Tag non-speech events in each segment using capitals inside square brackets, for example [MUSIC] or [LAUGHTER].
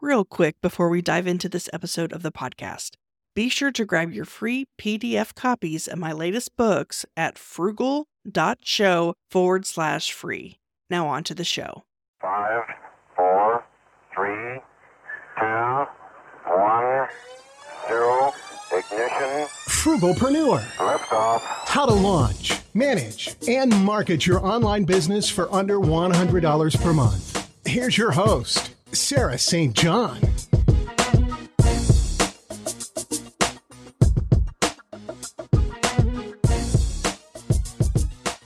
Real quick before we dive into this episode of the podcast, be sure to grab your free PDF copies of my latest books at frugal.show forward slash free. Now on to the show. Five, four, three, two, one, zero, ignition, Frugalpreneur. liftoff. How to launch, manage, and market your online business for under $100 per month. Here's your host, Sarah St. John.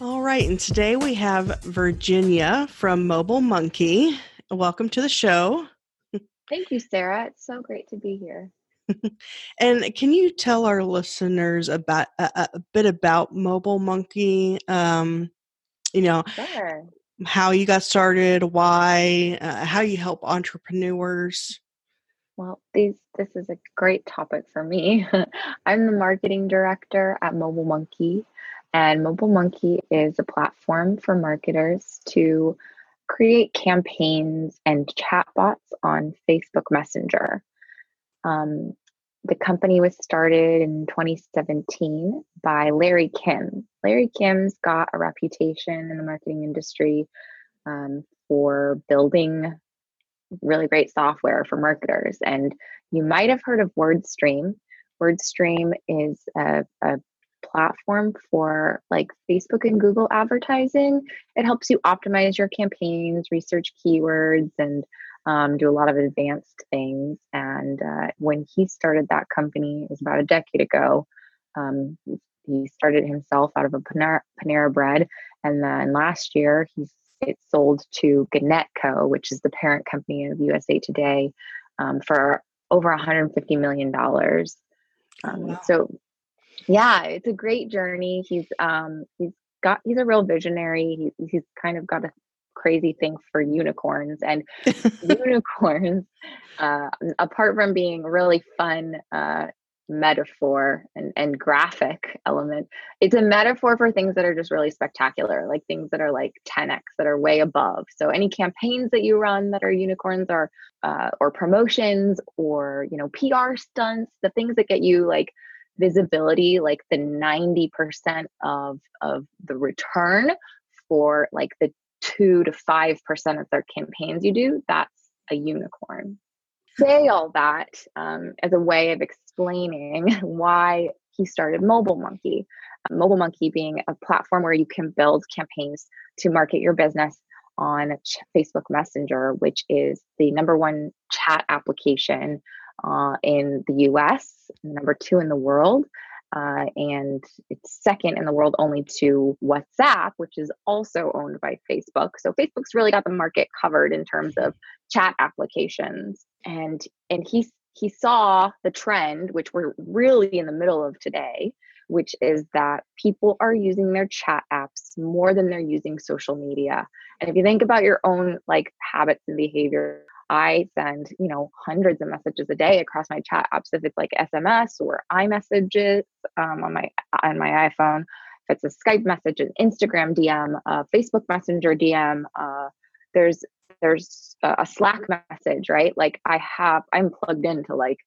All right, and today we have Virginia from Mobile Monkey. Welcome to the show. Thank you, Sarah. It's so great to be here. [LAUGHS] And can you tell our listeners about a, a- a bit about Mobile Monkey? Um, you know, Sure. How you got started, why, uh, how you help entrepreneurs. Well, these this is a great topic for me. [LAUGHS] I'm the marketing director at Mobile Monkey, and Mobile Monkey is a platform for marketers to create campaigns and chatbots on Facebook Messenger. Um, the company was started in 2017 by Larry Kim. Larry Kim's got a reputation in the marketing industry um, for building really great software for marketers. And you might have heard of WordStream. WordStream is a, a platform for like Facebook and Google advertising. It helps you optimize your campaigns, research keywords, and um, do a lot of advanced things. And uh, when he started that company, it was about a decade ago. Um, he- he started himself out of a Panera, Panera Bread, and then last year he's it sold to Gannett Co., which is the parent company of USA Today, um, for over 150 million dollars. Um, wow. So, yeah, it's a great journey. He's um, he's got he's a real visionary. He, he's kind of got a crazy thing for unicorns and [LAUGHS] unicorns. Uh, apart from being really fun. Uh, metaphor and, and graphic element. It's a metaphor for things that are just really spectacular like things that are like 10x that are way above. So any campaigns that you run that are unicorns are uh, or promotions or you know pr stunts the things that get you like visibility like the 90% of of the return for like the 2 to 5% of their campaigns you do that's a unicorn say all that um, as a way of explaining [LAUGHS] why he started Mobile Monkey. Uh, Mobile Monkey being a platform where you can build campaigns to market your business on Facebook Messenger, which is the number one chat application uh, in the US, number two in the world. Uh, and it's second in the world only to WhatsApp, which is also owned by Facebook. So Facebook's really got the market covered in terms of chat applications. And and he he saw the trend, which we're really in the middle of today, which is that people are using their chat apps more than they're using social media. And if you think about your own like habits and behavior, I send, you know, hundreds of messages a day across my chat apps. If it's like SMS or iMessages um, on my on my iPhone, if it's a Skype message, an Instagram DM, a Facebook Messenger DM, uh, there's there's a Slack message, right? Like I have, I'm plugged into like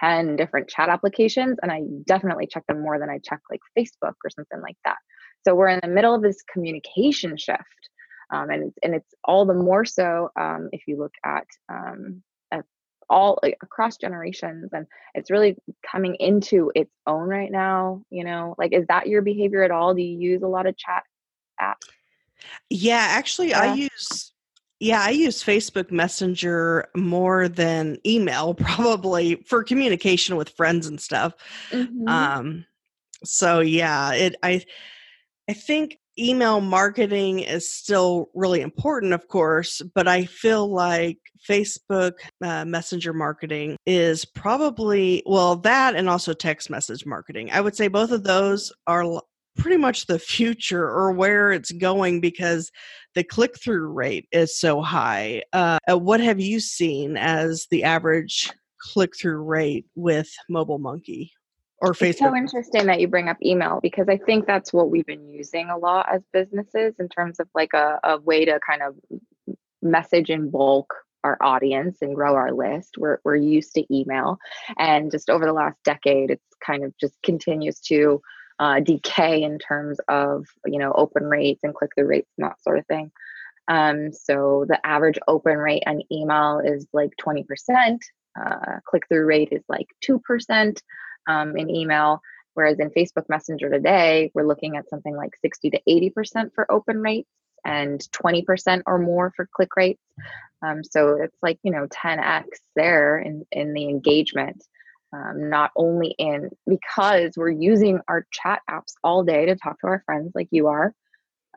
10 different chat applications and I definitely check them more than I check like Facebook or something like that. So we're in the middle of this communication shift. Um, and, it's- and it's all the more so um, if you look at um, at all like, across generations and it's really coming into its own right now you know like is that your behavior at all do you use a lot of chat apps Yeah, actually, I use yeah, I use Facebook Messenger more than email, [LAUGHS] probably for communication with friends and stuff. Mhm. Um, so yeah, it I I think email marketing is still really important, of course, but I feel like Facebook uh, Messenger marketing is probably well that and also text message marketing. I would say both of those are pretty much the future or where it's going because the click through rate is so high. Uh, uh, what have you seen as the average click through rate with Mobile Monkey or Facebook. It's so interesting that you bring up email because I think that's what we've been using a lot as businesses in terms of like a, a way to kind of message in bulk our audience and grow our list. We're we're used to email, and just over the last decade, it's kind of just continues to uh, decay in terms of you know open rates and click through rates and that sort of thing. Um, so the average open rate on email is like twenty percent. Uh, click through rate is like two percent um, in email. Whereas in Facebook Messenger today, we're looking at something like 60 to 80% for open rates and 20% or more for click rates. Um, so it's like, you know, 10x there in, in the engagement. Um, not only in because we're using our chat apps all day to talk to our friends like you are,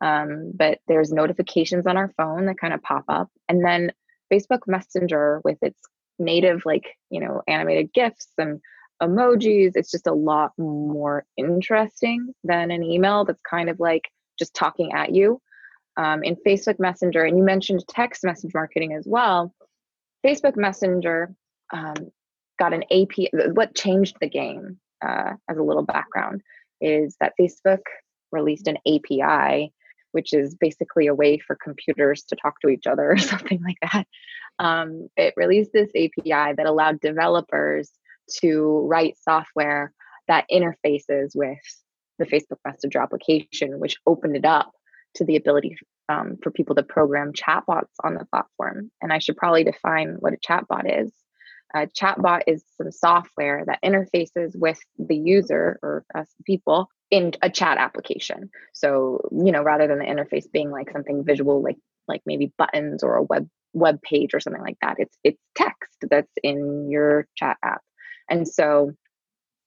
um, but there's notifications on our phone that kind of pop up. And then Facebook Messenger with its native, like, you know, animated GIFs and emojis, it's just a lot more interesting than an email that's kind of like just talking at you um, in Facebook Messenger, and you mentioned text message marketing as well. Facebook Messenger um, got an AP. What changed the game, uh, as a little background, is that Facebook released an API, which is basically a way for computers to talk to each other or [LAUGHS] something like that. Um, it released this API that allowed developers to write software that interfaces with the Facebook Messenger application, which opened it up to the ability um, for people to program chatbots on the platform. And I should probably define what a chatbot is. A chatbot is some software that interfaces with the user or us people in a chat application. So, you know, rather than the interface being like something visual, like like maybe buttons or a web web page or something like that, it's it's text that's in your chat app. And so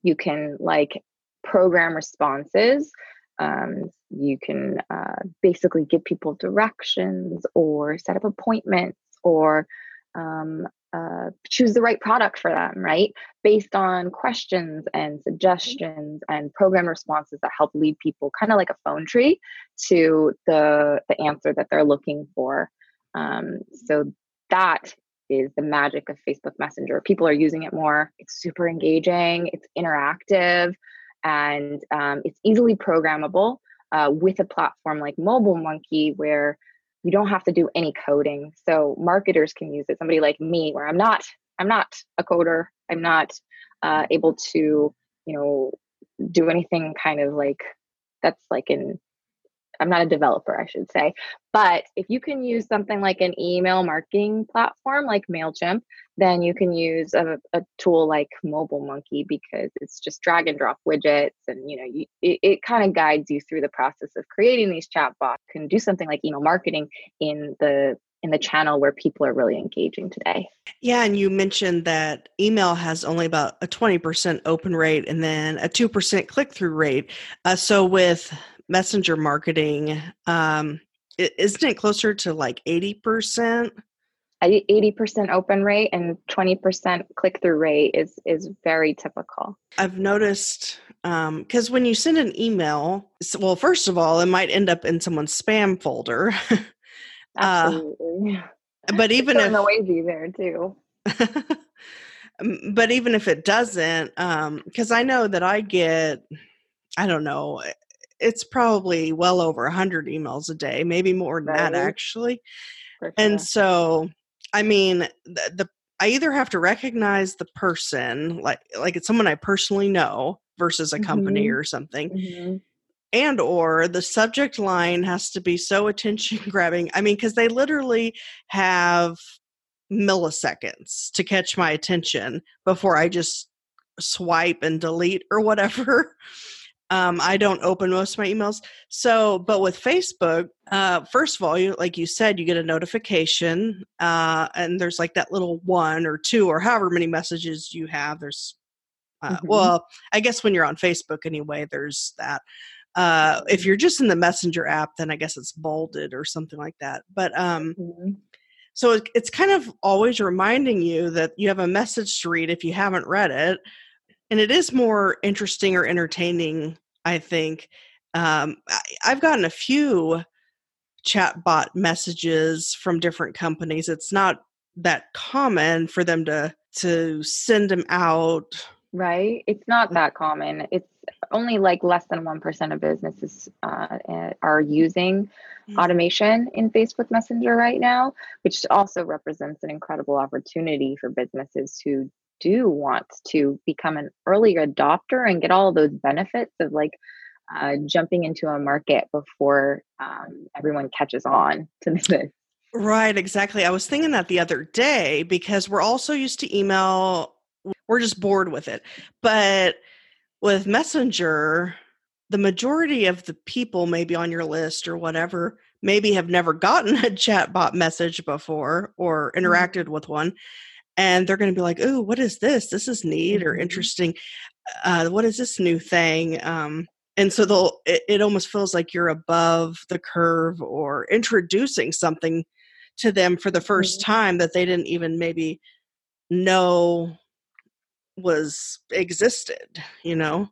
you can like program responses um, you can uh, basically give people directions or set up appointments or um, uh, choose the right product for them, right? Based on questions and suggestions and program responses that help lead people, kind of like a phone tree, to the the answer that they're looking for. Um, so that is the magic of Facebook Messenger. People are using it more. It's super engaging. It's interactive and um, it's easily programmable uh, with a platform like Mobile Monkey where you don't have to do any coding. So marketers can use it. Somebody like me, where I'm not, I'm not a coder. I'm not uh, able to, you know, do anything kind of like that's like in I'm not a developer, I should say. But if you can use something like an email marketing platform like MailChimp, then you can use a, a tool like Mobile Monkey because it's just drag and drop widgets and you know you, it, it kind of guides you through the process of creating these chatbots. Can do something like email marketing in the in the channel where people are really engaging today. Yeah, and you mentioned that email has only about a 20% open rate and then a 2% click through rate. Uh, so with messenger marketing um isn't it closer to like 80% 80% open rate and 20% click through rate is is very typical. I've noticed um because when you send an email well first of all it might end up in someone's spam folder. [LAUGHS] Uh, Absolutely. Uh, but [LAUGHS] even if noisy there too. [LAUGHS] But even if it doesn't um because i know that i get i don't know it's probably well over 100 emails a day, maybe more than right. that actually. Sure. And so, I mean, the, the I either have to recognize the person, like like it's someone I personally know versus a company mm-hmm. or something. Mm-hmm. And or the subject line has to be so attention [LAUGHS] grabbing. I mean, because they literally have milliseconds to catch my attention before I just swipe and delete or whatever. Um, I don't open most of my emails. So, but with Facebook, uh, first of all, you like you said, you get a notification, uh, and there's like that little one or two or however many messages you have. There's, uh, mm-hmm. well, I guess when you're on Facebook anyway, there's that. Uh, if you're just in the Messenger app, then I guess it's bolded or something like that. But um, mm-hmm. so it, it's kind of always reminding you that you have a message to read if you haven't read it and it is more interesting or entertaining i think um, I, i've gotten a few chatbot messages from different companies. It's not that common for them to to send them out. Right? It's not that common. It's only like less than 1% of businesses uh, eh, are using Mm. automation in Facebook Messenger right now, which also represents an incredible opportunity for businesses who do want to become an early adopter and get all those benefits of like uh, jumping into a market before um, everyone catches on to [LAUGHS] this. Right, exactly. I was thinking that the other day because we're also used to email, we're just bored with it. But with Messenger, the majority of the people maybe on your list or whatever maybe have never gotten [LAUGHS] a chatbot message before or Mm-hmm. interacted with one and they're going to be like oh what is this this is neat or Mhm. interesting uh, what is this new thing um, and so they'll it, it almost feels like you're above the curve or introducing something to them for the 1st Mhm. time that they didn't even maybe know was existed you know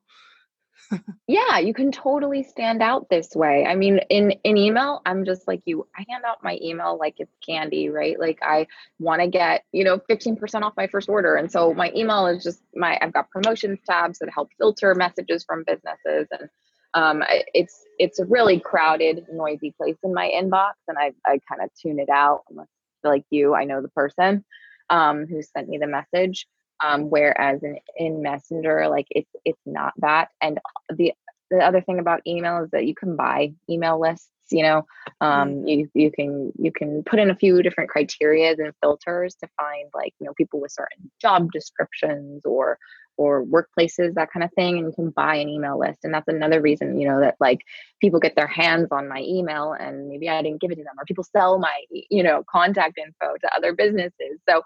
yeah you can totally stand out this way. I mean in in email i'm just like you i hand out my email like it's candy right? Like i want to get you know 15% off my first order. And so my email is just my i've got promotions tabs that help filter messages from businesses. And um, it's it's a really crowded noisy place in my inbox and i, I kind of tune it out. Unless like you i know the person um, who sent me the message um, whereas in, in messenger like it's it's not that. And the the other thing about email is that you can buy email lists you know um, you you can you can put in a few different criteria and filters to find like you know people with certain job descriptions or or workplaces that kind of thing and you can buy an email list. And that's another reason you know that like people get their hands on my email and maybe i didn't give it to them or people sell my you know contact info to other businesses. So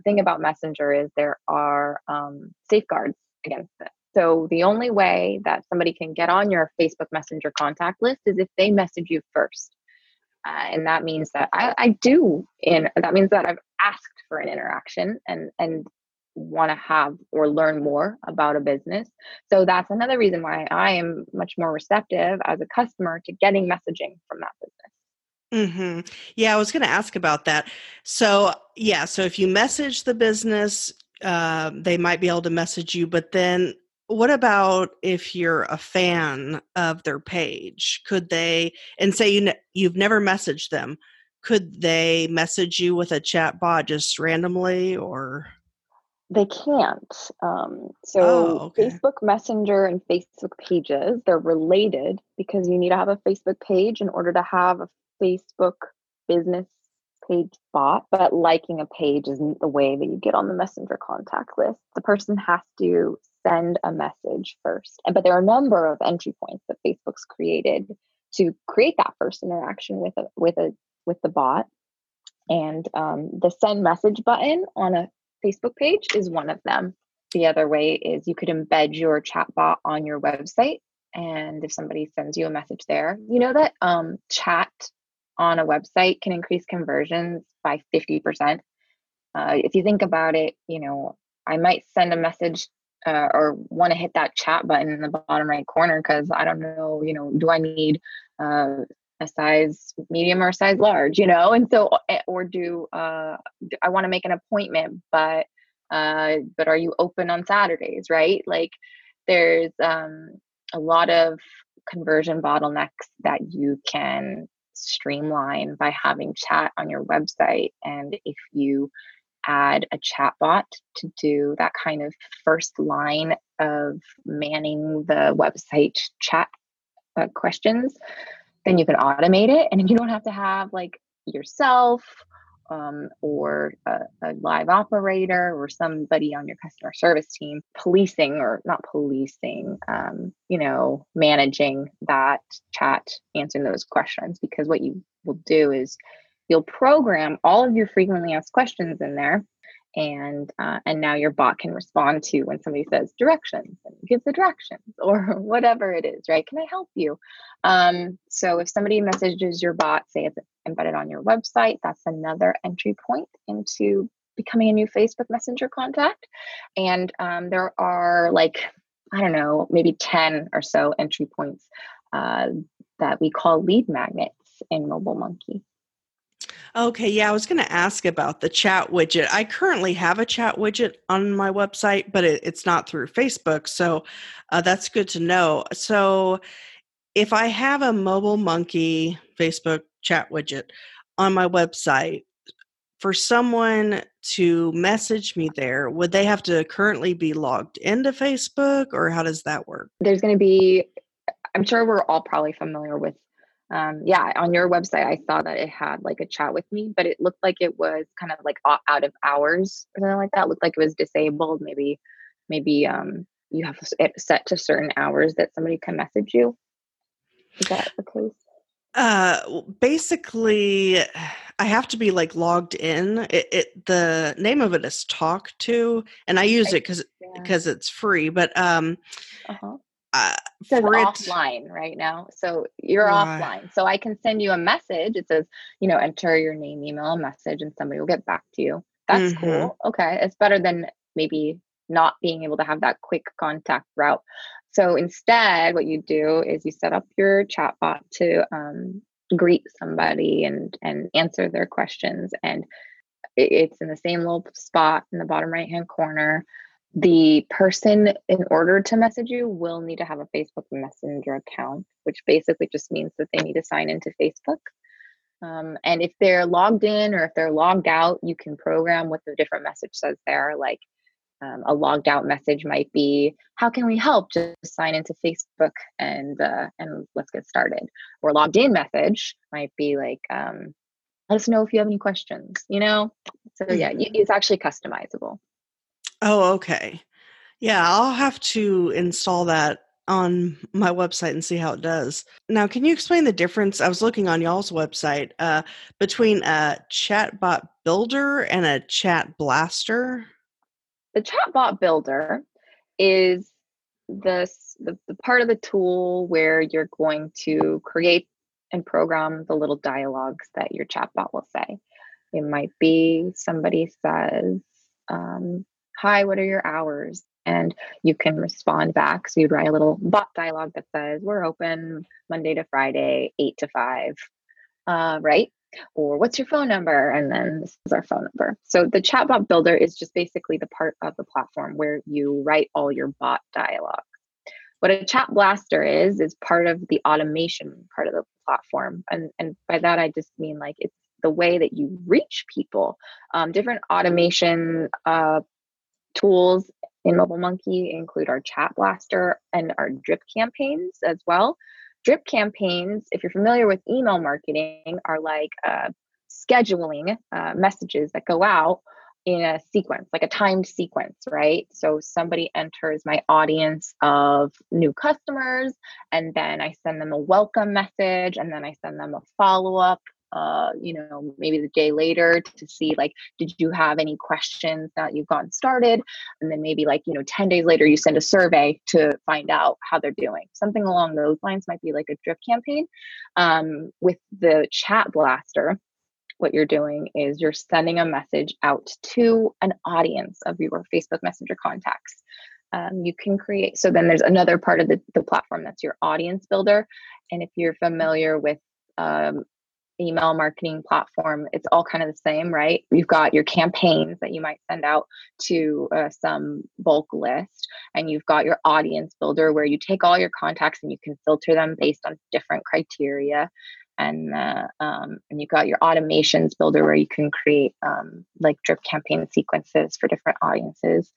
the thing about messenger is there are um, safeguards against it so the only way that somebody can get on your Facebook Messenger contact list is if they message you first. Uh, and that means that I, I do, and that means that I've asked for an interaction and and want to have or learn more about a business. So that's another reason why I am much more receptive as a customer to getting messaging from that business. Hmm Yeah, I was going to ask about that. So, yeah, so if you message the business, uh, they might be able to message you, but then what about if you're a fan of their page? Could they, and say you ne- you've never messaged them, could they message you with a chat bot just randomly or? They can't. Um, so Oh, okay. Facebook Messenger and Facebook pages, they're related because you need to have a Facebook page in order to have a Facebook business page bot. But liking a page isn't the way that you get on the Messenger contact list. The person has to send a message first. But there are a number of entry points that Facebook's created to create that first interaction with a with a with the bot. And um, the send message button on a Facebook page is one of them. The other way is you could embed your chatbot on your website. And if somebody sends you a message there, you know that um, chat on a website can increase conversions by 50%. Uh, if you think about it, you know, I might send a message uh, or want to hit that chat button in the bottom right corner because I don't know, you know, do I need uh, a size medium or a size large, you know? And so, eh, or do uh, I want to make an appointment, but uh, but are you open on Saturdays, right? Like, there's um, a lot of conversion bottlenecks that you can streamline by having chat on your website, and if you add a chatbot to do that kind of first line of manning the website chat uh, questions, then you can automate it and you don't have to have like yourself um, or a, a live operator or somebody on your customer service team policing or not policing, um, you know, managing that chat, answering those questions. Because what you will do is you'll program all of your frequently asked questions in there and uh, and now your bot can respond to when somebody says directions and give the directions [LAUGHS] or whatever it is right? Can i help you? Um, so if somebody messages your bot say it's embedded on your website that's another entry point into becoming a new facebook messenger contact. And um, there are like i don't know maybe 10 or so entry points uh, that we call lead magnets in mobile monkey Okay, yeah, I was going to ask about the chat widget. I currently have a chat widget on my website, but it, it's not through Facebook. So uh, that's good to know. So if I have a mobile monkey Facebook chat widget on my website, for someone to message me there, would they have to currently be logged into Facebook or how does that work? There's going to be, I'm sure we're all probably familiar with um, yeah, on your website, I saw that it had like a chat with me, but it looked like it was kind of like out of hours or something like that. It looked like it was disabled. Maybe, maybe um, you have it set to certain hours that somebody can message you. Is that the case? Uh, basically, I have to be like logged in. It, it the name of it is Tawk.to, and I use it because because yeah. it's free. But um, uh-huh uh, it says offline right now. So you're right. offline. So I can send you a message. It says, you know, enter your name, email, message, and somebody will get back to you. That's mm-hmm. cool. Okay. It's better than maybe not being able to have that quick contact route. So instead, what you do is you set up your chatbot to um, greet somebody and and answer their questions. And it's in the same little spot in the bottom right hand corner the person in order to message you will need to have a facebook messenger account which basically just means that they need to sign into facebook. Um, and if they're logged in or if they're logged out you can program what the different message says there like um, a logged out message might be how can we help? Just sign into facebook and uh, and let's get started. Or logged in message might be like um, let us know if you have any questions you know? So yeah mm-hmm. it's actually customizable Oh, okay. Yeah, I'll have to install that on my website and see how it does. Now, can you explain the difference? I was looking on y'all's website uh, between a chatbot builder and a chat blaster. The chatbot builder is the, the, the part of the tool where you're going to create and program the little dialogues that your chatbot will say. It might be somebody says, um, hi, what are your hours? And you can respond back. So you'd write a little bot dialogue that says, we're open Monday to Friday, eight to five, uh, right? Or what's your phone number? And then this is our phone number. So the chatbot builder is just basically the part of the platform where you write all your bot dialogue. What a chat blaster is, is part of the automation part of the platform. And, and by that, I just mean like it's the way that you reach people. Um, different automation uh, tools in Mobile Monkey include our chat blaster and our drip campaigns as well. Drip campaigns, if you're familiar with email marketing, are like uh, scheduling uh, messages that go out in a sequence, like a timed sequence, right? So somebody enters my audience of new customers, and then I send them a welcome message, and then I send them a follow up uh, you know, maybe the day later to see like, did you have any questions that you've gotten started? And then maybe like, you know, 10 days later, you send a survey to find out how they're doing. Something along those lines might be like a drip campaign. Um, with the chat blaster, what you're doing is you're sending a message out to an audience of your Facebook Messenger contacts. Um, you can create, so then there's another part of the, the platform that's your audience builder. And if you're familiar with um, email marketing platform, it's all kind of the same, right? You've got your campaigns that you might send out to uh, some bulk list, and you've got your audience builder where you take all your contacts and you can filter them based on different criteria. And uh, um, and you've got your automations builder where you can create um, like drip campaign sequences for different audiences.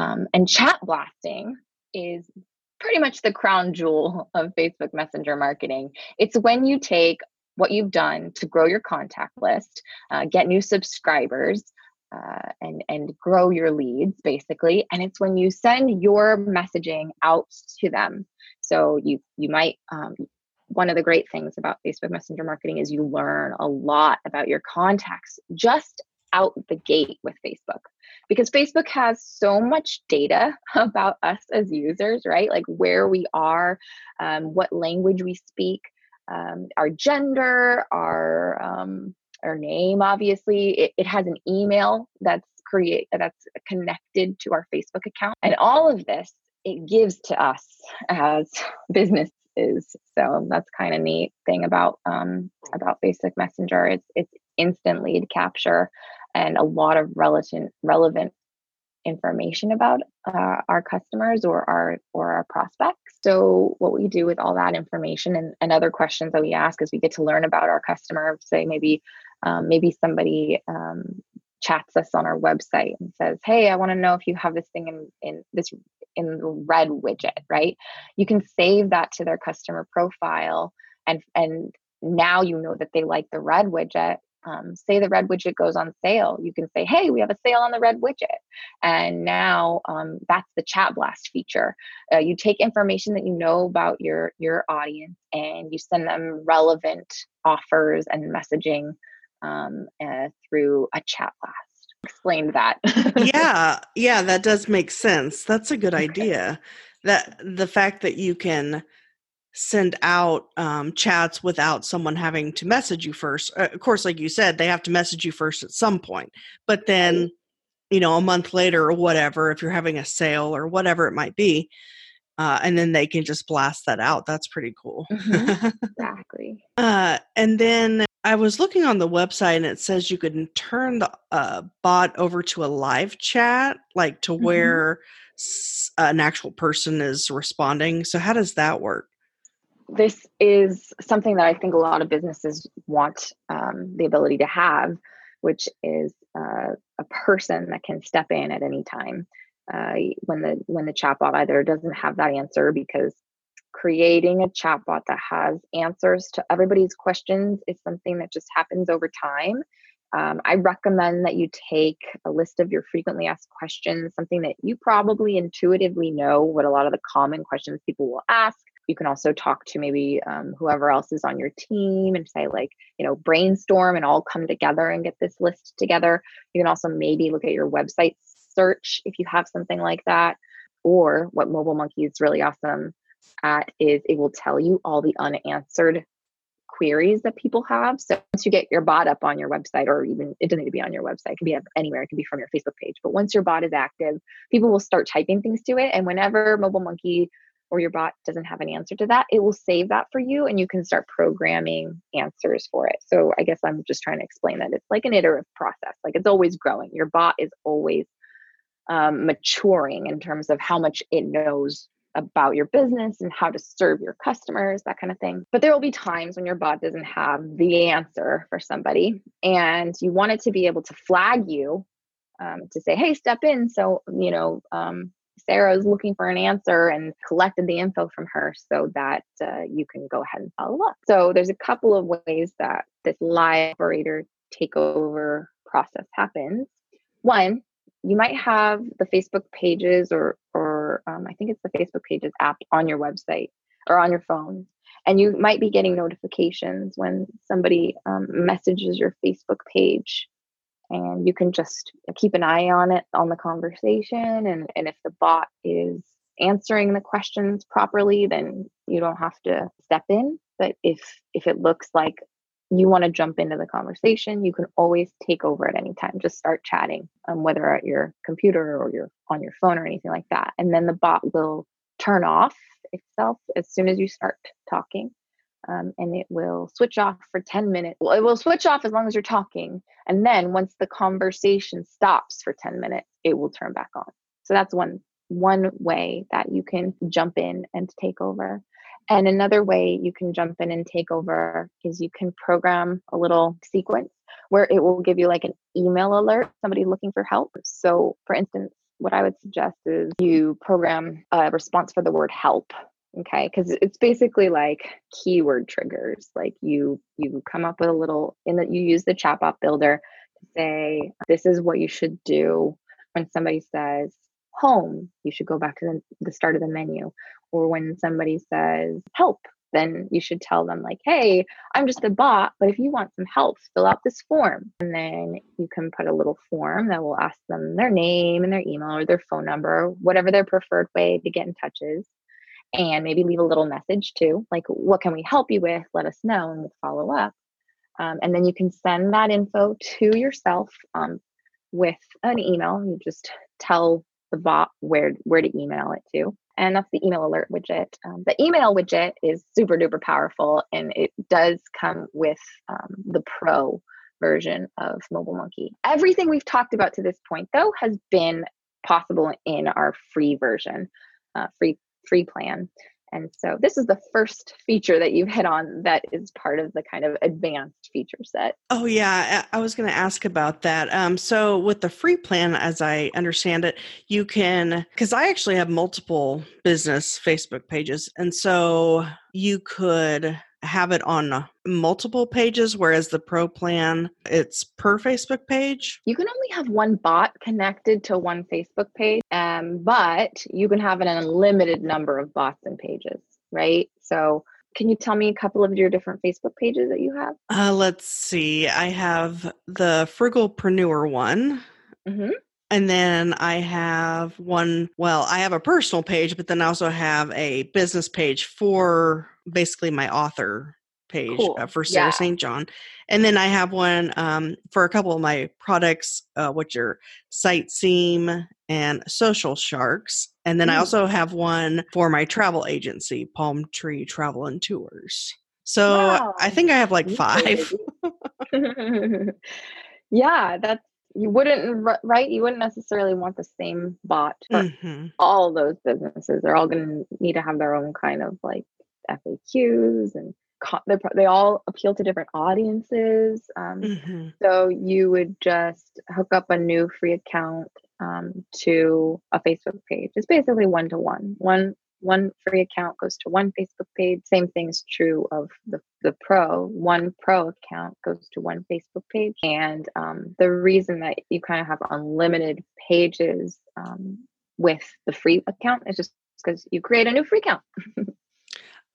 Um, and chat blasting is pretty much the crown jewel [LAUGHS] of Facebook Messenger marketing. It's when you take what you've done to grow your contact list, uh, get new subscribers, uh, and and grow your leads basically. And it's when you send your messaging out to them. So you you might um, one of the great things about Facebook Messenger marketing is you learn a lot about your contacts just out the gate with Facebook because Facebook has so much data [LAUGHS] about us as users, right? Like where we are, um, what language we speak, um, our gender, our um, our name. Obviously, it, it has an email that's create that's connected to our Facebook account, and all of this it gives to us as [LAUGHS] businesses. So that's kind of neat thing about um, about Facebook Messenger. It's it's instant lead capture and a lot of relevant relevant information about uh, our customers or our or our prospects. So what we do with all that information and, and other questions that we ask is we get to learn about our customer. Say maybe um, maybe somebody um, chats us on our website and says hey i want to know if you have this thing in in this in the red widget right? You can save that to their customer profile and and now you know that they like the red widget um, say the red widget goes on sale you can say hey we have a sale on the red widget. And now um, that's the chat blast feature. Uh, you take information that you know about your your audience and you send them relevant offers and messaging um, uh, through a chat blast. Explained that. [LAUGHS] Yeah yeah that does make sense. That's a good idea. That the fact that you can send out um, chats without someone having to message you first. Uh, of course, like you said, they have to message you first at some point. But then, you know, a month later or whatever, if you're having a sale or whatever it might be, uh, and then they can just blast that out. That's pretty cool. Mm-hmm. [LAUGHS] exactly. uh, and then I was looking on the website and it says you can turn the uh, bot over to a live chat, like to mm-hmm. where s- an actual person is responding. So, how does that work? This is something that I think a lot of businesses want um, the ability to have, which is uh, a person that can step in at any time uh, when the when the chatbot either doesn't have that answer because creating a chatbot that has answers to everybody's questions is something that just happens over time. Um, I recommend that you take a list of your frequently asked questions, something that you probably intuitively know what a lot of the common questions people will ask you can also talk to maybe um, whoever else is on your team and say like you know brainstorm and all come together and get this list together. You can also maybe look at your website search if you have something like that. Or what mobile monkey is really awesome at is it will tell you all the unanswered queries that people have. So once you get your bot up on your website or even it doesn't need to be on your website it can be up anywhere it can be from your facebook page but once your bot is active people will start typing things to it. And whenever mobile monkey or your bot doesn't have an answer to that, it will save that for you and you can start programming answers for it. So I guess I'm just trying to explain that it's like an iterative process. Like it's always growing. Your bot is always um, maturing in terms of how much it knows about your business and how to serve your customers, that kind of thing. But there will be times when your bot doesn't have the answer for somebody and you want it to be able to flag you um, to say, hey, step in. So, you know, um, Sarah is looking for an answer and collected the info from her so that uh, you can go ahead and follow up. So there's a couple of ways that this live operator takeover process happens. One, you might have the Facebook pages or or um, I think it's the Facebook pages app on your website or on your phone, and you might be getting notifications when somebody um, messages your Facebook page and you can just keep an eye on it on the conversation and, and if the bot is answering the questions properly then you don't have to step in. But if if it looks like you want to jump into the conversation you can always take over at any time. Just start chatting um, whether at your computer or you're on your phone or anything like that. And then the bot will turn off itself as soon as you start talking um, and it will switch off for 10 minutes. Well, it will switch off as long as you're talking. And then once the conversation stops for 10 minutes, it will turn back on. So that's one one way that you can jump in and take over. And another way you can jump in and take over is you can program a little sequence where it will give you like an email alert, somebody looking for help. So, for instance, what I would suggest is you program a response for the word help okay because it's basically like keyword triggers like you you come up with a little in that you use the chatbot builder to say this is what you should do when somebody says home you should go back to the, the start of the menu or when somebody says help then you should tell them like hey i'm just a bot but if you want some help fill out this form and then you can put a little form that will ask them their name and their email or their phone number whatever their preferred way to get in touch is and maybe leave a little message too, like, what can we help you with? Let us know and we'll follow up. Um, and then you can send that info to yourself um, with an email. You just tell the bot where where to email it to, and that's the email alert widget. Um, the email widget is super duper powerful, and it does come with um, the pro version of Mobile Monkey. Everything we've talked about to this point, though, has been possible in our free version, uh, free free plan. And so this is the first feature that you've hit on that is part of the kind of advanced feature set. Oh, yeah. I was going to ask about that. Um, so, with the free plan, as I understand it, you can, because I actually have multiple business Facebook pages. And so you could have it on multiple pages, whereas the pro plan, it's per Facebook page. You can only have one bot connected to one Facebook page, um, but you can have an unlimited number of bots and pages, right? So, can you tell me a couple of your different Facebook pages that you have? Uh, let's see. I have the Frugalpreneur one. Mm-hmm. And then I have one, well, I have a personal page, but then I also have a business page for basically my author page cool. uh, for Sarah yeah. St. John. And then I have one um, for a couple of my products, uh, which are Sightseam and Social Sharks. And then mm. I also have one for my travel agency, Palm Tree Travel and Tours. So wow. I think I have like five. [LAUGHS] yeah, that's you wouldn't right you wouldn't necessarily want the same bot for mm-hmm. all those businesses they're all going to need to have their own kind of like faqs and they all appeal to different audiences um, mm-hmm. so you would just hook up a new free account um, to a facebook page it's basically one to one. one one free account goes to one Facebook page. Same thing is true of the, the pro. One pro account goes to one Facebook page. And um, the reason that you kind of have unlimited pages um, with the free account is just because you create a new free account. [LAUGHS]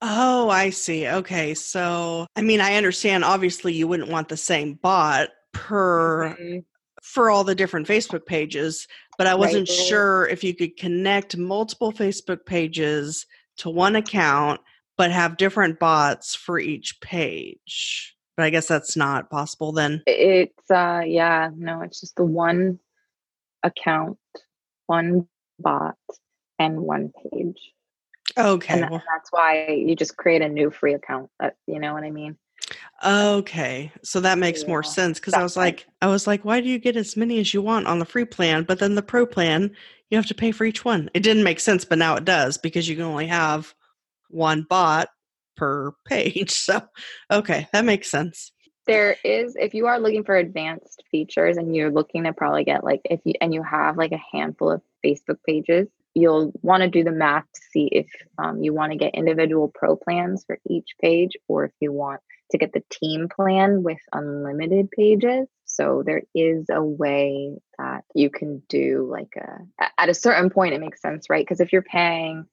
oh, I see. Okay. So, I mean, I understand obviously you wouldn't want the same bot per mm-hmm for all the different Facebook pages, but I wasn't right. sure if you could connect multiple Facebook pages to one account, but have different bots for each page. But I guess that's not possible then. It's uh yeah, no, it's just the one account, one bot, and one page. Okay. And that's why you just create a new free account. Uh, you know what I mean? Okay. So that makes yeah. more sense because I was like I was like why do you get as many as you want on the free plan but then the pro plan you have to pay for each one. It didn't make sense but now it does because you can only have one bot per [LAUGHS] page. So okay, that makes sense. There is if you are looking for advanced features and you're looking to probably get like if you and you have like a handful of Facebook pages, you'll want to do the math to see if um, you want to get individual pro plans for each page or if you want to get the team plan with unlimited pages. So there is a way that you can do like a, at a certain point, it makes sense, right? Because if you're paying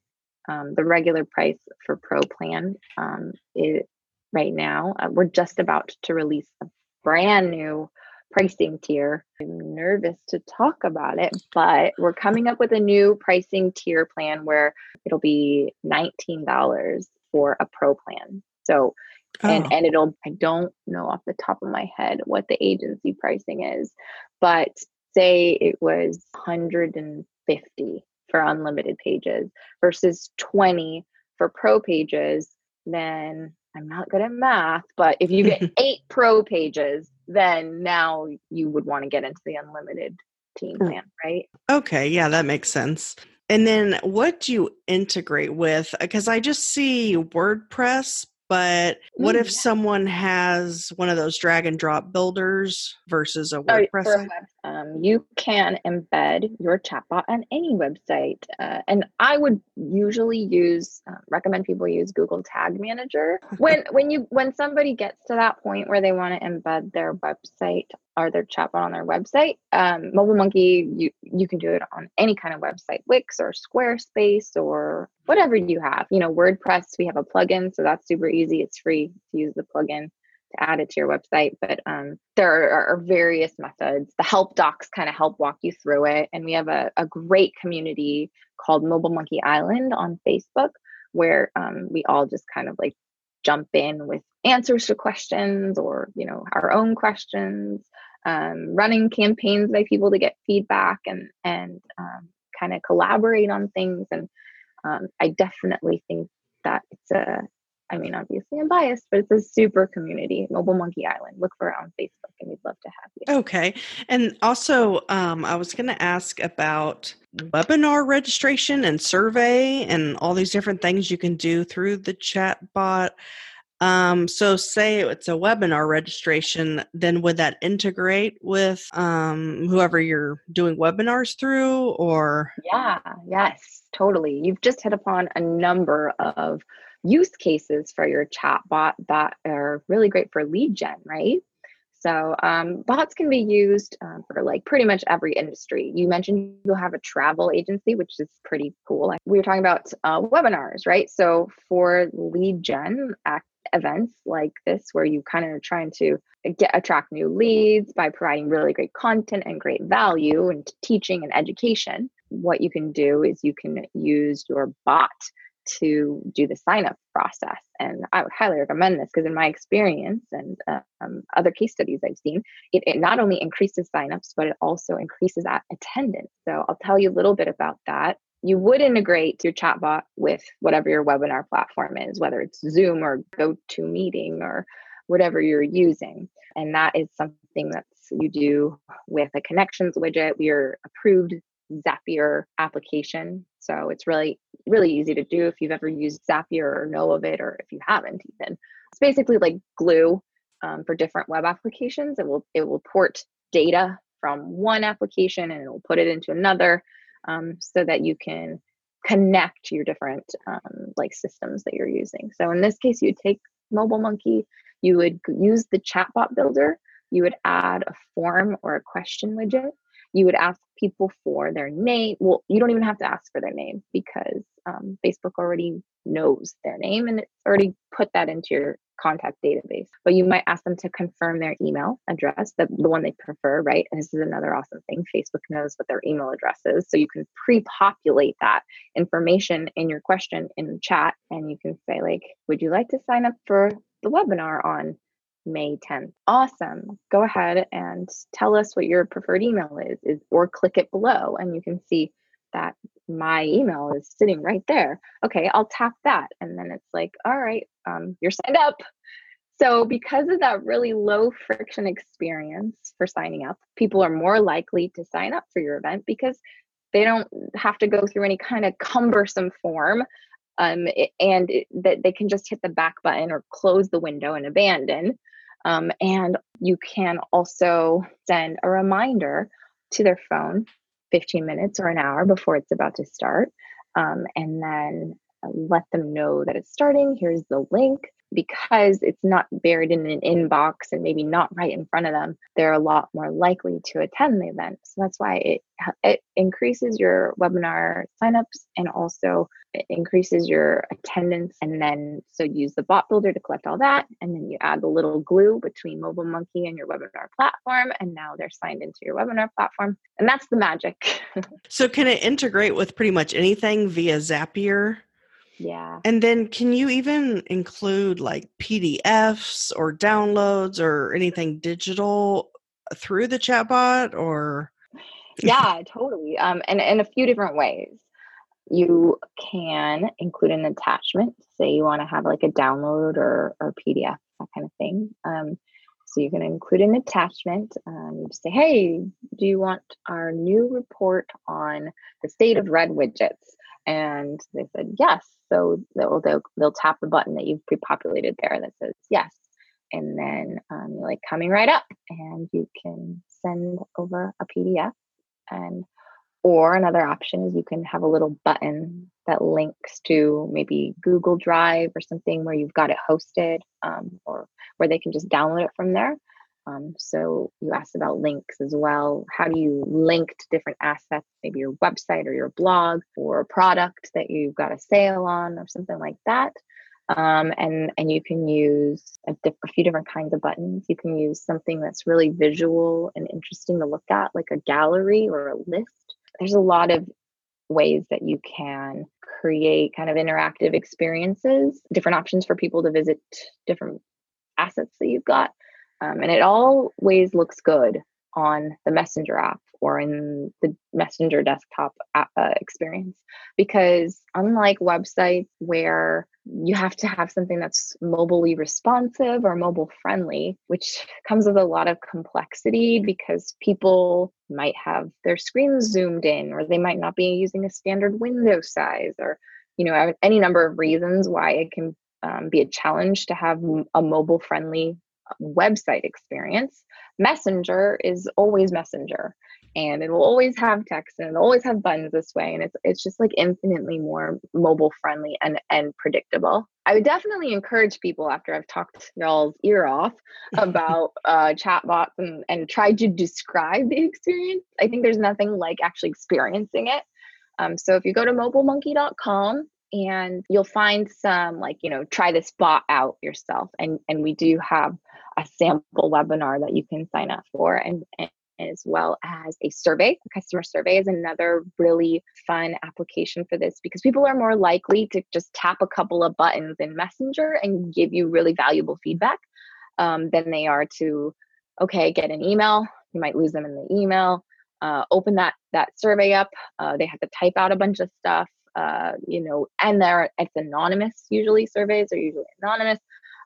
um, the regular price for Pro Plan, um, it, right now, uh, we're just about to release a brand new pricing tier. I'm nervous to talk about it, but we're coming up with a new pricing tier plan where it'll be $19 for a pro plan. So and oh. and it'll i don't know off the top of my head what the agency pricing is but say it was 150 for unlimited pages versus 20 for pro pages then i'm not good at math but if you get [LAUGHS] eight pro pages then now you would want to get into the unlimited team plan right? Okay yeah that makes sense. And then what do you integrate with because i just see wordpress but what mm, if someone has one of those drag and drop builders versus a oh, WordPress? Oh, um, you can embed your chatbot on any website, uh, and I would usually use uh, recommend people use Google Tag Manager when [LAUGHS] when you when somebody gets to that point where they want to embed their website or their chatbot on their website. Um, Mobile Monkey, you you can do it on any kind of website, Wix or Squarespace or whatever you have. You know, WordPress, we have a plugin, so that's super easy. It's free to use the plugin to add it to your website. But um, there are, are, various methods. The help docs kind of help walk you through it. And we have a, a great community called Mobile Monkey Island on Facebook where um, we all just kind of like jump in with answers to questions or you know our own questions um, running campaigns by people to get feedback and and um, kind of collaborate on things and um, i definitely think that it's a I mean, obviously I'm biased, but it's a super community, Mobile Monkey Island. Look for it on Facebook and we'd love to have you. Okay. And also, um, I was going to ask about webinar registration and survey and all these different things you can do through the chat bot. Um, so, say it's a webinar registration, then would that integrate with um, whoever you're doing webinars through, or? Yeah, yes, totally. You've just hit upon a number of use cases for your chatbot that are really great for lead gen, right? So um, bots can be used um, for like pretty much every industry. You mentioned you'll have a travel agency, which is pretty cool. We were talking about uh, webinars, right? So for lead gen act- events like this, where you kind of are trying to get attract new leads by providing really great content and great value and teaching and education, what you can do is you can use your bot to do the sign up process. And I would highly recommend this because, in my experience and um, other case studies I've seen, it, it not only increases signups, but it also increases attendance. So I'll tell you a little bit about that. You would integrate your chatbot with whatever your webinar platform is, whether it's Zoom or GoToMeeting or whatever you're using. And that is something that's you do with a connections widget. We are approved Zapier application. So it's really, really easy to do if you've ever used Zapier or know of it, or if you haven't even. It's basically like glue um, for different web applications. It will it will port data from one application and it will put it into another um, so that you can connect your different um, like systems that you're using. So in this case, you take Mobile Monkey, you would use the chatbot builder, you would add a form or a question widget, you would ask people for their name. Well, you don't even have to ask for their name because um, Facebook already knows their name and it's already put that into your contact database. But you might ask them to confirm their email address, the, the one they prefer, right? And this is another awesome thing. Facebook knows what their email address is. So you can pre populate that information in your question in chat and you can say, like, would you like to sign up for the webinar on May 10th. Awesome. Go ahead and tell us what your preferred email is, is or click it below and you can see that my email is sitting right there. Okay, I'll tap that. And then it's like, all right, um, you're signed up. So, because of that really low friction experience for signing up, people are more likely to sign up for your event because they don't have to go through any kind of cumbersome form um, and that they can just hit the back button or close the window and abandon um, and you can also send a reminder to their phone 15 minutes or an hour before it's about to start. Um, and then let them know that it's starting. Here's the link because it's not buried in an inbox and maybe not right in front of them, they're a lot more likely to attend the event. So that's why it it increases your webinar signups and also it increases your attendance. And then so use the bot builder to collect all that, and then you add the little glue between Mobile Monkey and your webinar platform, and now they're signed into your webinar platform, and that's the magic. [LAUGHS] so can it integrate with pretty much anything via Zapier? Yeah. And then can you even include like PDFs or downloads or anything digital through the chatbot or Yeah, totally. Um and in a few different ways. You can include an attachment. Say you want to have like a download or or PDF, that kind of thing. Um so you can include an attachment. Um, you just say, hey, do you want our new report on the state of red widgets? And they said, yes. So they'll, they'll, they'll tap the button that you've pre-populated there that says yes. And then um, you're like coming right up and you can send over a PDF. And or another option is you can have a little button that links to maybe Google Drive or something where you've got it hosted um, or where they can just download it from there. Um, so you asked about links as well. How do you link to different assets, maybe your website or your blog or a product that you've got a sale on or something like that? Um, and and you can use a, diff- a, few different kinds of buttons. You can use something that's really visual and interesting to look at, like a gallery or a list. There's a lot of ways that you can create kind of interactive experiences, different options for people to visit different assets that you've got. Um, and it always looks good on the Messenger app or in the Messenger desktop uh, experience. Because unlike websites where you have to have something that's mobilely responsive or mobile friendly, which comes with a lot of complexity because people might have their screens zoomed in or they might not be using a standard window size or you know any number of reasons why it can um, be a challenge to have a mobile friendly uh, website experience messenger is always messenger and it will always have text and it'll always have buttons this way and it's it's just like infinitely more mobile friendly and and predictable. I would definitely encourage people after i've talked y'all's ear off [LAUGHS] about uh, chatbots and and tried to describe the experience. I think there's nothing like actually experiencing it. Um, so if you go to mobilemonkey.com and you'll find some like you know try this bot out yourself and and we do have a sample webinar that you can sign up for and, and as well as a survey. A customer survey is another really fun application for this because people are more likely to just tap a couple of buttons in Messenger and give you really valuable feedback um, than they are to, okay, get an email. You might lose them in the email. Uh, open that that survey up. Uh, they have to type out a bunch of stuff. Uh, you know, and they're it's anonymous. Usually, surveys are usually anonymous.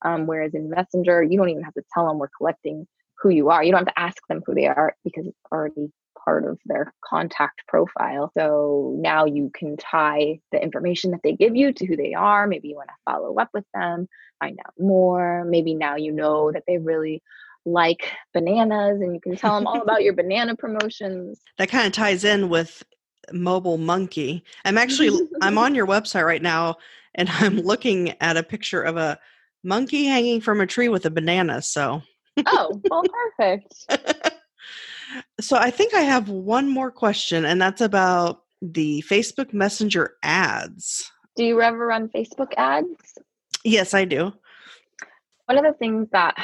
Um, whereas in Messenger, you don't even have to tell them we're collecting who you are. You don't have to ask them who they are because it's already part of their contact profile. So now you can tie the information that they give you to who they are. Maybe you want to follow up with them, find out more. Maybe now you know that they really like bananas and you can tell them all about your banana promotions. [LAUGHS] That kind of ties in with mobile monkey. I'm actually I'm [LAUGHS] on your website right now and I'm looking at a picture of a monkey hanging from a tree with a banana. So oh, well, perfect. [LAUGHS] so I think I have one more question, and that's about the Facebook Messenger ads. Do you ever run Facebook ads? Yes, I do. One of the things that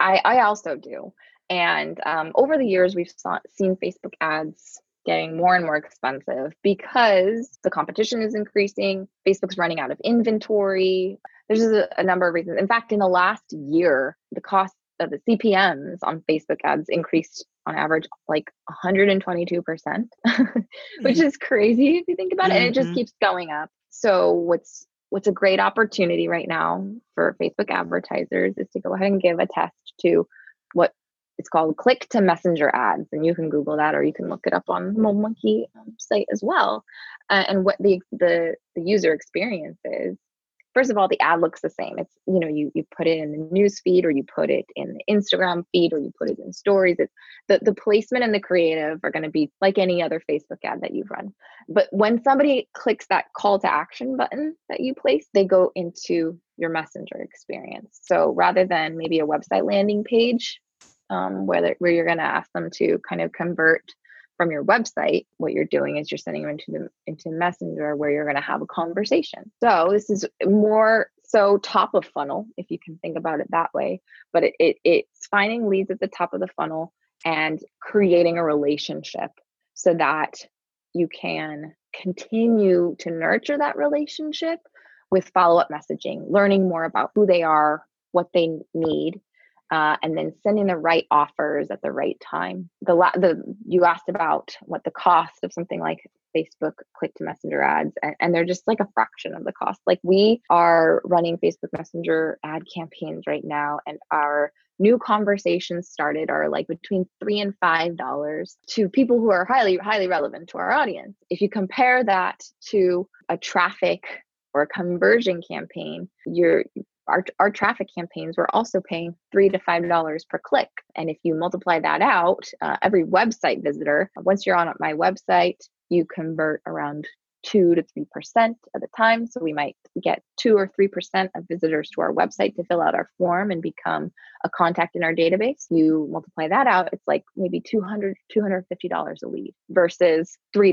I, I also do, and um, over the years, we've saw, seen Facebook ads getting more and more expensive because the competition is increasing. Facebook's running out of inventory. There's a, a number of reasons. In fact, in the last year, the cost the CPMs on Facebook ads increased on average like 122%, [LAUGHS] which is crazy if you think about it. And it just mm-hmm. keeps going up. So what's what's a great opportunity right now for Facebook advertisers is to go ahead and give a test to what it's called click to messenger ads and you can google that or you can look it up on the monkey site as well uh, and what the, the the user experience is first of all the ad looks the same. It's you know you you put it in the news feed or you put it in the instagram feed or you put it in stories. It's the, the placement and the creative are going to be like any other facebook ad that you've run. But when somebody clicks that call to action button that you place they go into your messenger experience. So rather than maybe a website landing page um, where, where you're going to ask them to kind of convert from your website, what you're doing is you're sending them into the into Messenger where you're going to have a conversation. So this is more so top of funnel, if you can think about it that way. But it, it it's finding leads at the top of the funnel and creating a relationship so that you can continue to nurture that relationship with follow-up messaging, learning more about who they are, what they need, uh, and then sending the right offers at the right time. The la- the you asked about what the cost of something like Facebook click to messenger ads and, and, they're just like a fraction of the cost. Like we are running Facebook Messenger ad campaigns right now and our new conversations started are like between three and five dollars to people who are highly highly relevant to our audience. If you compare that to a traffic or a conversion campaign, you're our, our traffic campaigns we're also paying three to five dollars per click. And if you multiply that out uh, every website visitor once you're on my website you convert around two to three percent at the time. So we might get two or three percent of visitors to our website to fill out our form and become a contact in our database. You multiply that out, it's like maybe 200 $250 a lead versus $3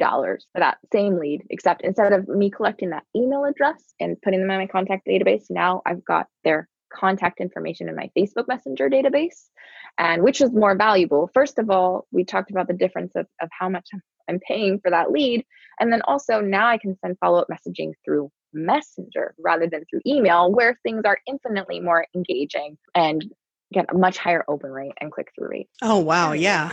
for that same lead, except instead of me collecting that email address and putting them in my contact database, now I've got their contact information in my Facebook Messenger database. And which is more valuable? First of all, we talked about the difference of, of how much I'm paying for that lead. And then also now I can send follow up messaging through Messenger rather than through email, where things are infinitely more engaging and get a much higher open rate and click through rate. Oh wow, yeah.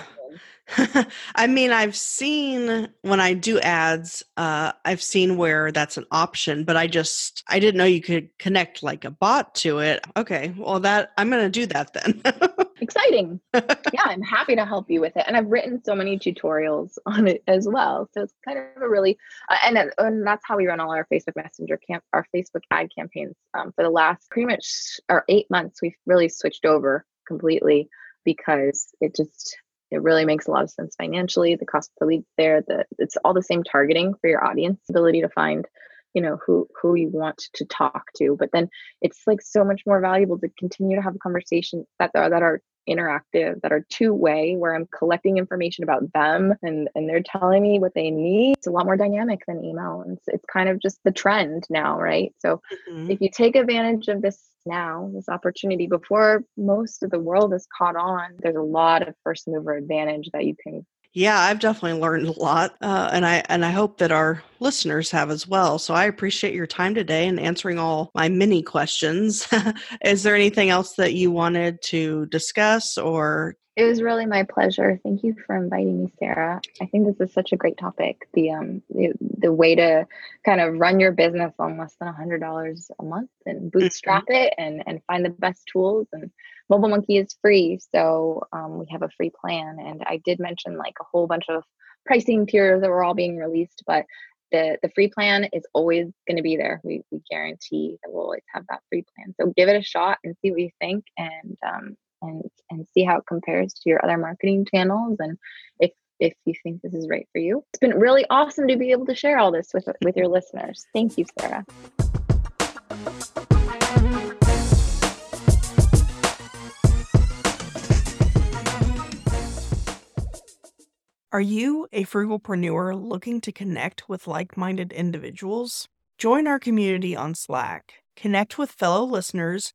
[LAUGHS] I mean, I've seen when I do ads, uh, I've seen where that's an option, but I just I didn't know you could connect like a bot to it. Okay, well that I'm going to do that then. [LAUGHS] Exciting. [LAUGHS] yeah, I'm happy to help you with it, and I've written so many tutorials on it as well. So it's kind of a really, uh, and and that's how we run all our Facebook Messenger camp, our Facebook ad campaigns. Um, for the last pretty much or eight months, we've really switched over completely because it just it really makes a lot of sense financially the cost per lead there the it's all the same targeting for your audience ability to find you know who who you want to talk to but then it's like so much more valuable to continue to have a conversation that are that are interactive that are two way where i'm collecting information about them and and they're telling me what they need it's a lot more dynamic than email and it's, it's kind of just the trend now right so mm-hmm. if you take advantage of this now, this opportunity before most of the world is caught on. There's a lot of first mover advantage that you can yeah, I've definitely learned a lot, uh, and I and I hope that our listeners have as well. So I appreciate your time today and answering all my many questions. [LAUGHS] Is there anything else that you wanted to discuss or it was really my pleasure. Thank you for inviting me, Sarah. I think this is such a great topic. The um the, the way to kind of run your business on less than a hundred dollars a month and bootstrap mm-hmm. it and and find the best tools and Mobile Monkey is free, so um, we have a free plan. And I did mention like a whole bunch of pricing tiers that were all being released, but the the free plan is always going to be there. We we guarantee that we'll always have that free plan. So give it a shot and see what you think, and um, and and see how it compares to your other marketing channels and if if you think this is right for you. It's been really awesome to be able to share all this with with your listeners. Thank you, Sarah. Are you a frugalpreneur looking to connect with like-minded individuals? Join our community on Slack. Connect with fellow listeners